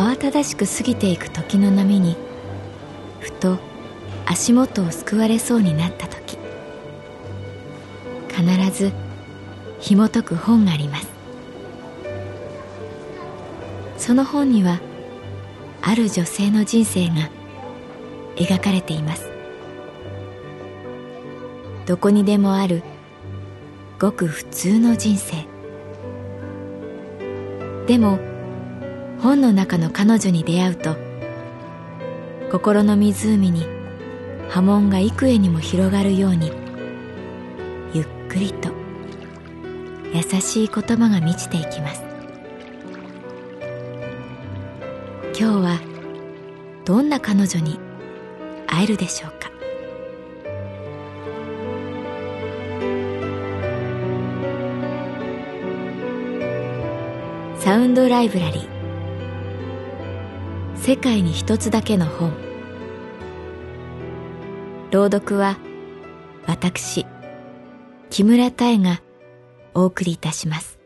慌ただしく過ぎていく時の波にふと足元をすくわれそうになった時必ず紐解く本があります。その本にはある女性の人生が描かれています。どこにでもあるごく普通の人生。でも本の中の彼女に出会うと心の湖に波紋が幾重にも広がるようにゆっくりと優しい言葉が満ちていきます。今日はどんな彼女に会えるでしょうか？サウンドライブラリー。世界に一つだけの本。朗読は私木村多江がお送りいたします。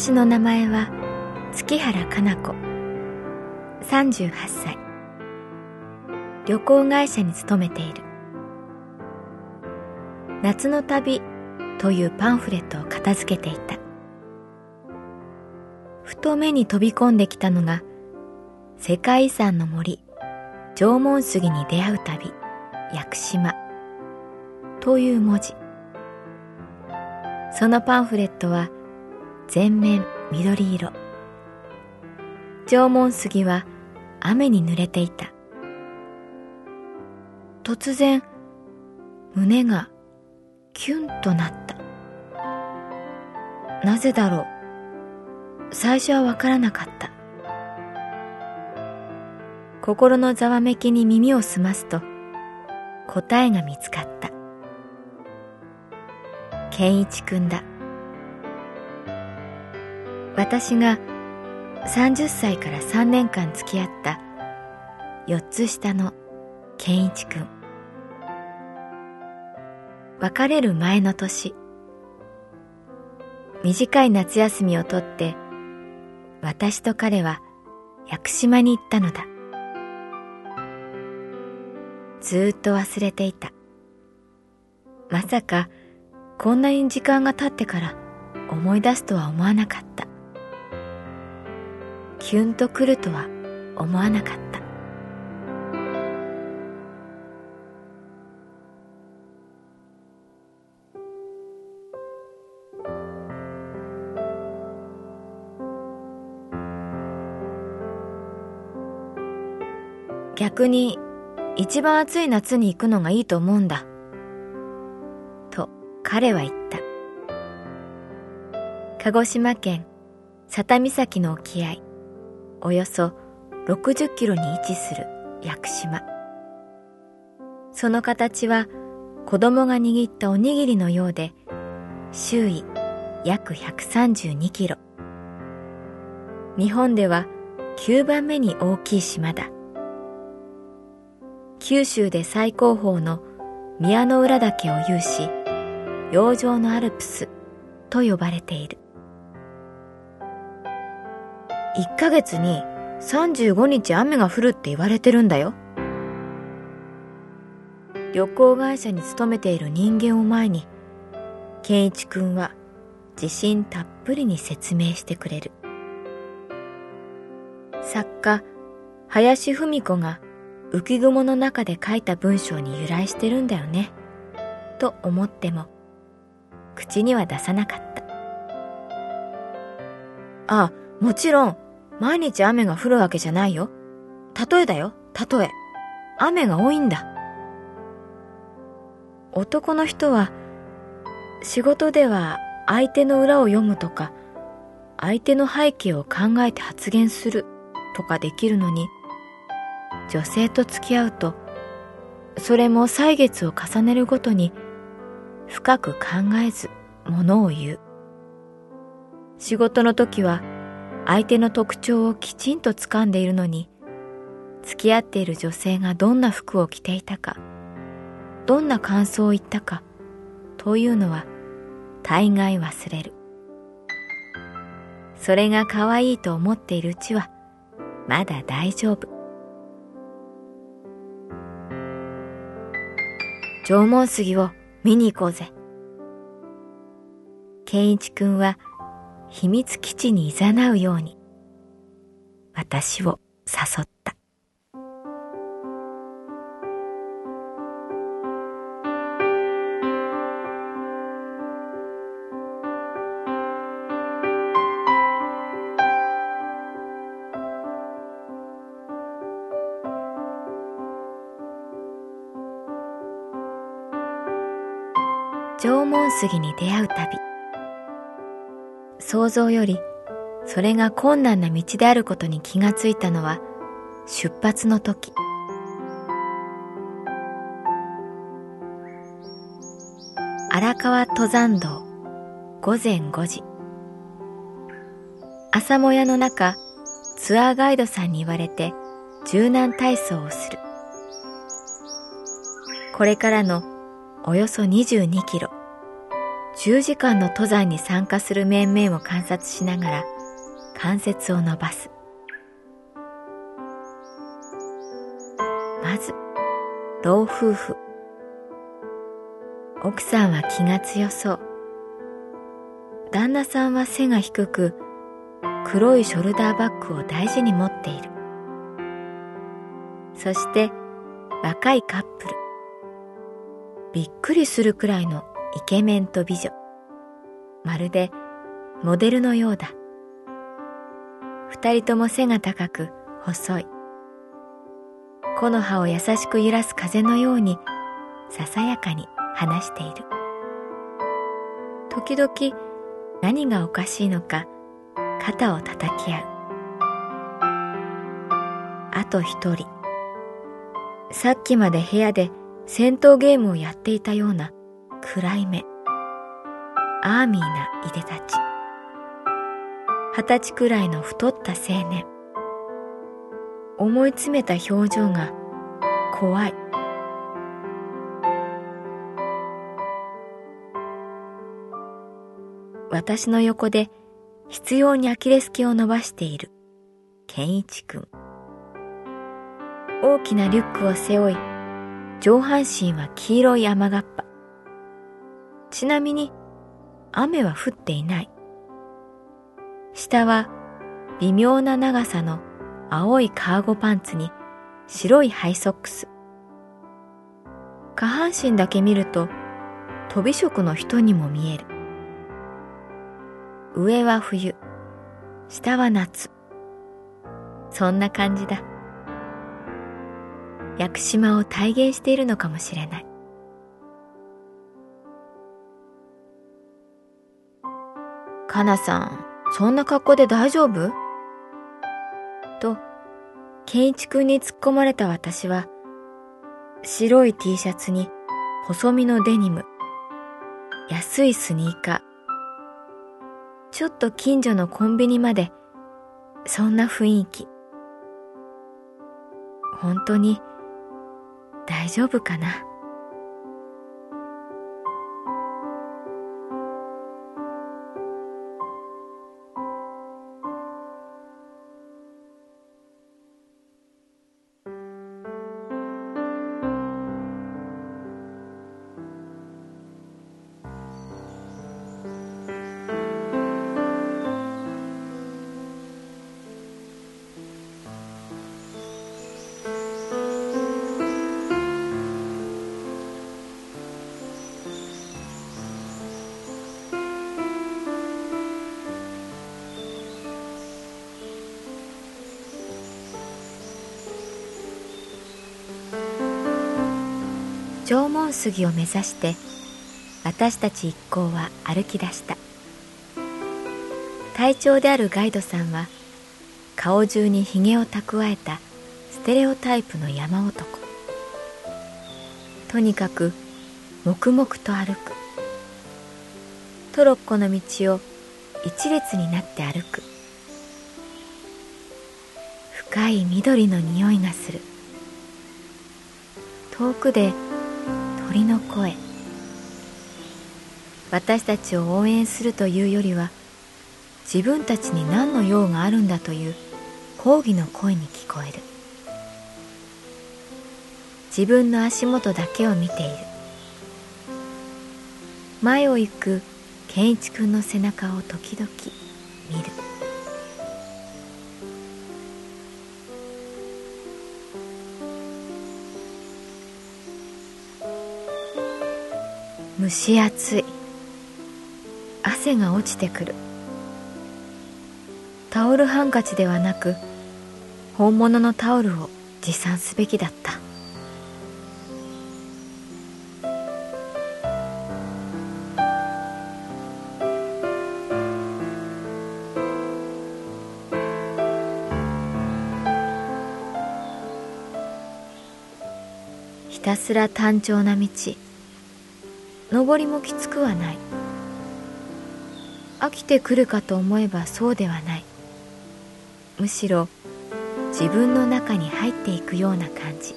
私の名前は月原かな子。38歳。旅行会社に勤めている。夏の旅というパンフレットを片付けていた。ふと目に飛び込んできたのが世界遺産の森縄文杉に出会う旅屋久島。という文字。そのパンフレットは全面緑色。縄文杉は雨に濡れていた。突然胸がキュンとなった。なぜだろう？最初はわからなかった。心のざわめきに耳を澄ますと答えが見つかった。健一くんだ。私が30歳から3年間付き合った4つ下の健一くん別れる前の年短い夏休みをとって私と彼は屋久島に行ったのだ。ずっと忘れていた。まさかこんなに時間が経ってから思い出すとは思わなかった。キュンとくるとは思わなかった逆に一番暑い夏に行くのがいいと思うんだ。と彼は言った。鹿児島県佐多岬の沖合。およそ60キロに位置する屋久島。その形は子供が握ったおにぎりのようで、周囲約132キロ。日本では9番目に大きい島だ。九州で最高峰の宮之浦岳を有し、洋上のアルプスと呼ばれている。1ヶ月に35日雨が降るって言われてるんだよ。旅行会社に勤めている人間を前に、健一くんは自信たっぷりに説明してくれる。作家、林文子が浮雲の中で書いた文章に由来してるんだよね。と思っても、口には出さなかった。ああ、もちろん、毎日雨が降るわけじゃないよ。例えだよ、例え。雨が多いんだ。男の人は、仕事では相手の裏を読むとか、相手の背景を考えて発言するとかできるのに、女性と付き合うと、それも歳月を重ねるごとに、深く考えずものを言う。仕事の時は相手の特徴をきちんと掴んでいるのに、付き合っている女性がどんな服を着ていたか、どんな感想を言ったか、というのは大概忘れる。それが可愛いと思っているうちは、まだ大丈夫。縄文杉を見に行こうぜ。健一くんは秘密基地に誘うように、私を誘った。縄文杉に出会う旅想像よりそれが困難な道であることに気がついたのは出発の時。荒川登山道。午前5時。朝もやの中ツアーガイドさんに言われて柔軟体操をする。これからのおよそ22キロ、10時間の登山に参加する面々を観察しながら関節を伸ばす。まず、老夫婦。奥さんは気が強そう。旦那さんは背が低く、黒いショルダーバッグを大事に持っている。そして、若いカップル。びっくりするくらいのイケメンと美女。まるでモデルのようだ。二人とも背が高く細い。木の葉を優しく揺らす風のようにささやかに話している。時々何がおかしいのか肩を叩き合う。あと一人。さっきまで部屋で戦闘ゲームをやっていたような暗い目。アーミーないでたち。二十歳くらいの太った青年。思い詰めた表情が怖い。私の横で必要にアキレス腱を伸ばしている健一くん。大きなリュックを背負い、上半身は黄色い雨がっぱ。ちなみに雨は降っていない。下は微妙な長さの青いカーゴパンツに白いハイソックス。下半身だけ見ると飛び色の人にも見える。上は冬、下は夏。そんな感じだ。屋久島を体現しているのかもしれない。かなさん、そんな格好で大丈夫？と、健一くんに突っ込まれた私は、白い T シャツに細身のデニム、安いスニーカー、ちょっと近所のコンビニまで、そんな雰囲気。本当に大丈夫かな？縄文杉を目指して私たち一行は歩き出した。隊長であるガイドさんは顔中にひげを蓄えたステレオタイプの山男。とにかく黙々と歩く。トロッコの道を一列になって歩く。深い緑の匂いがする。遠くで鳥の声。私たちを応援するというよりは自分たちに何の用があるんだという抗議の声に聞こえる。自分の足元だけを見ている。前を行く健一君の背中を時々見る。し暑い。汗が落ちてくる。タオルハンカチではなく本物のタオルを持参すべきだった。ひたすら単調な道。上りもきつくはない。飽きてくるかと思えばそうではない。むしろ自分の中に入っていくような感じ。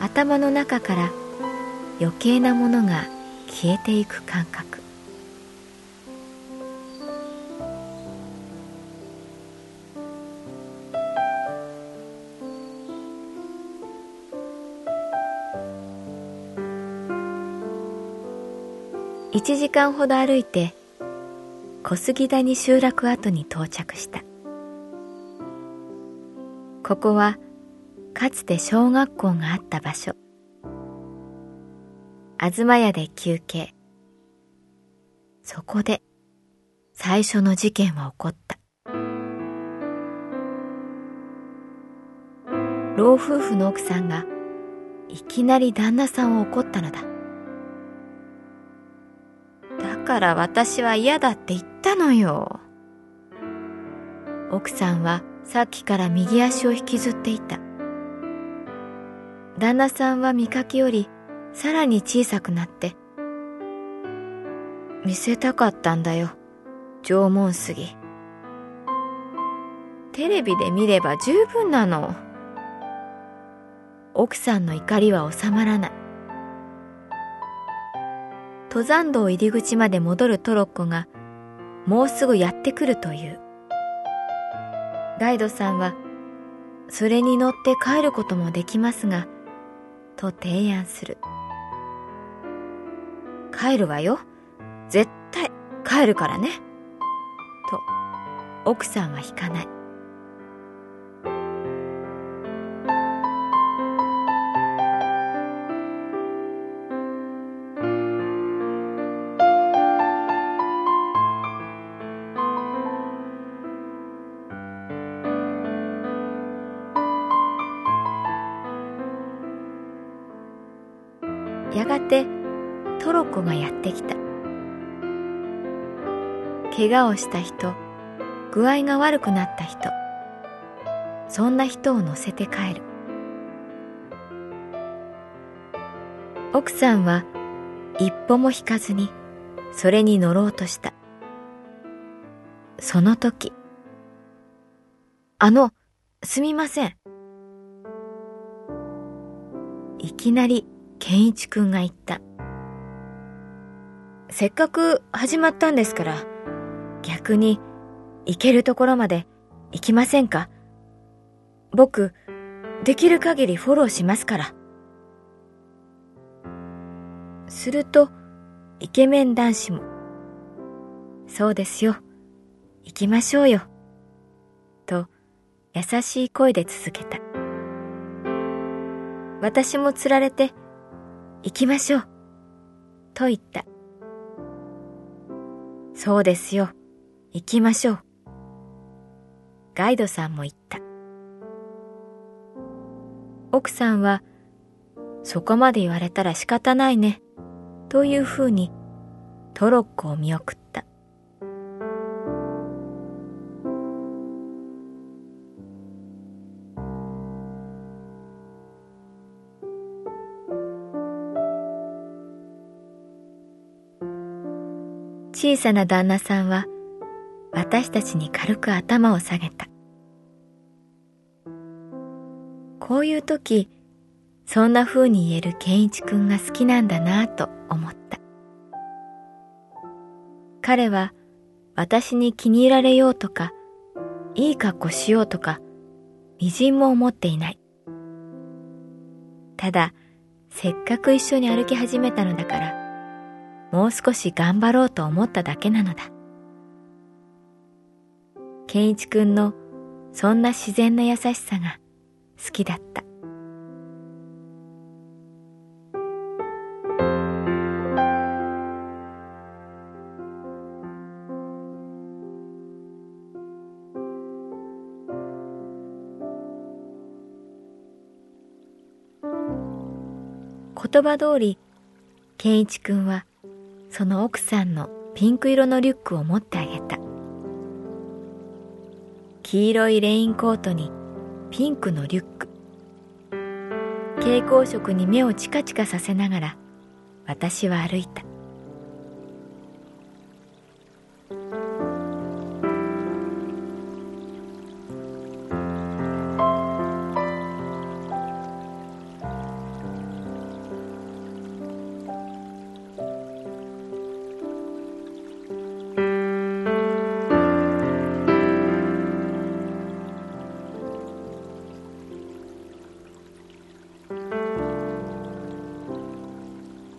頭の中から余計なものが消えていく感覚。1時間ほど歩いて小杉谷集落跡に到着した。ここはかつて小学校があった場所。東屋で休憩。そこで最初の事件は起こった。老夫婦の奥さんがいきなり旦那さんを怒ったのだ。から私は嫌だって言ったのよ。奥さんはさっきから右足を引きずっていた。旦那さんは見かけよりさらに小さくなって、見せたかったんだよ、縄文杉。テレビで見れば十分なの。奥さんの怒りは収まらない。登山道入り口まで戻るトロッコがもうすぐやってくるという。ガイドさんはそれに乗って帰ることもできますが、と提案する。帰るわよ。絶対帰るからね。と奥さんは引かない。トロコがやってきた。怪我をした人具合が悪くなった人そんな人を乗せて帰る。奥さんは一歩も引かずにそれに乗ろうとした。その時あのすみません。いきなり健一くんが言った。せっかく始まったんですから、逆に行けるところまで行きませんか？僕、できる限りフォローしますから。すると、イケメン男子も、そうですよ、行きましょうよ、と優しい声で続けた。私もつられて行きましょう。と言った。そうですよ。行きましょう。ガイドさんも言った。奥さんは、そこまで言われたら仕方ないね。というふうにトロッコを見送った。小さな旦那さんは私たちに軽く頭を下げた。こういう時、そんな風に言える健一くんが好きなんだなぁと思った。彼は私に気に入られようとか、いい格好しようとか、微塵も思っていない。ただ、せっかく一緒に歩き始めたのだから、もう少し頑張ろうと思っただけなのだ。健一くんのそんな自然な優しさが好きだった。言葉通り、健一くんはその奥さんのピンク色のリュックを持ってあげた。黄色いレインコートにピンクのリュック。蛍光色に目をチカチカさせながら私は歩いた。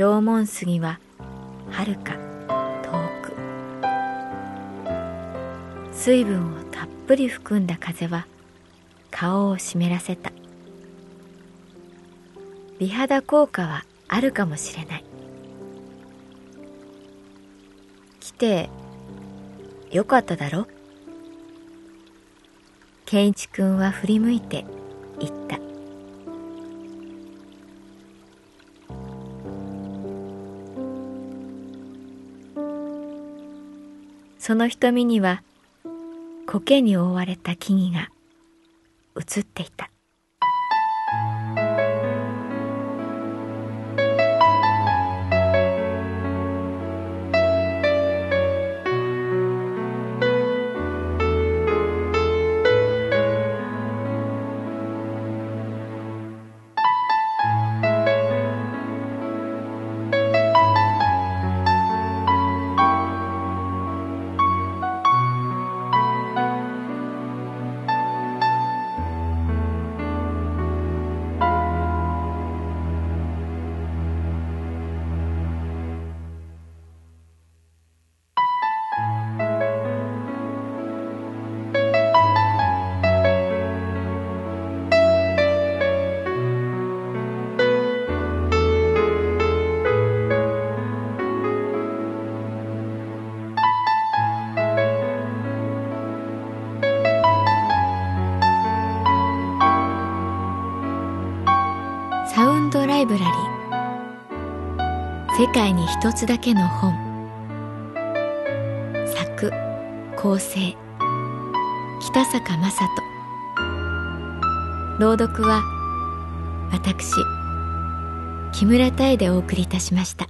縄文杉ははるか遠く。水分をたっぷり含んだ風は顔を湿らせた。美肌効果はあるかもしれない。来てよかっただろ？健一君は振り向いて言った。その瞳には苔に覆われた木々が映っていた。ブラリー。世界に一つだけの本。作構成。北坂雅人。朗読は私木村多江でお送りいたしました。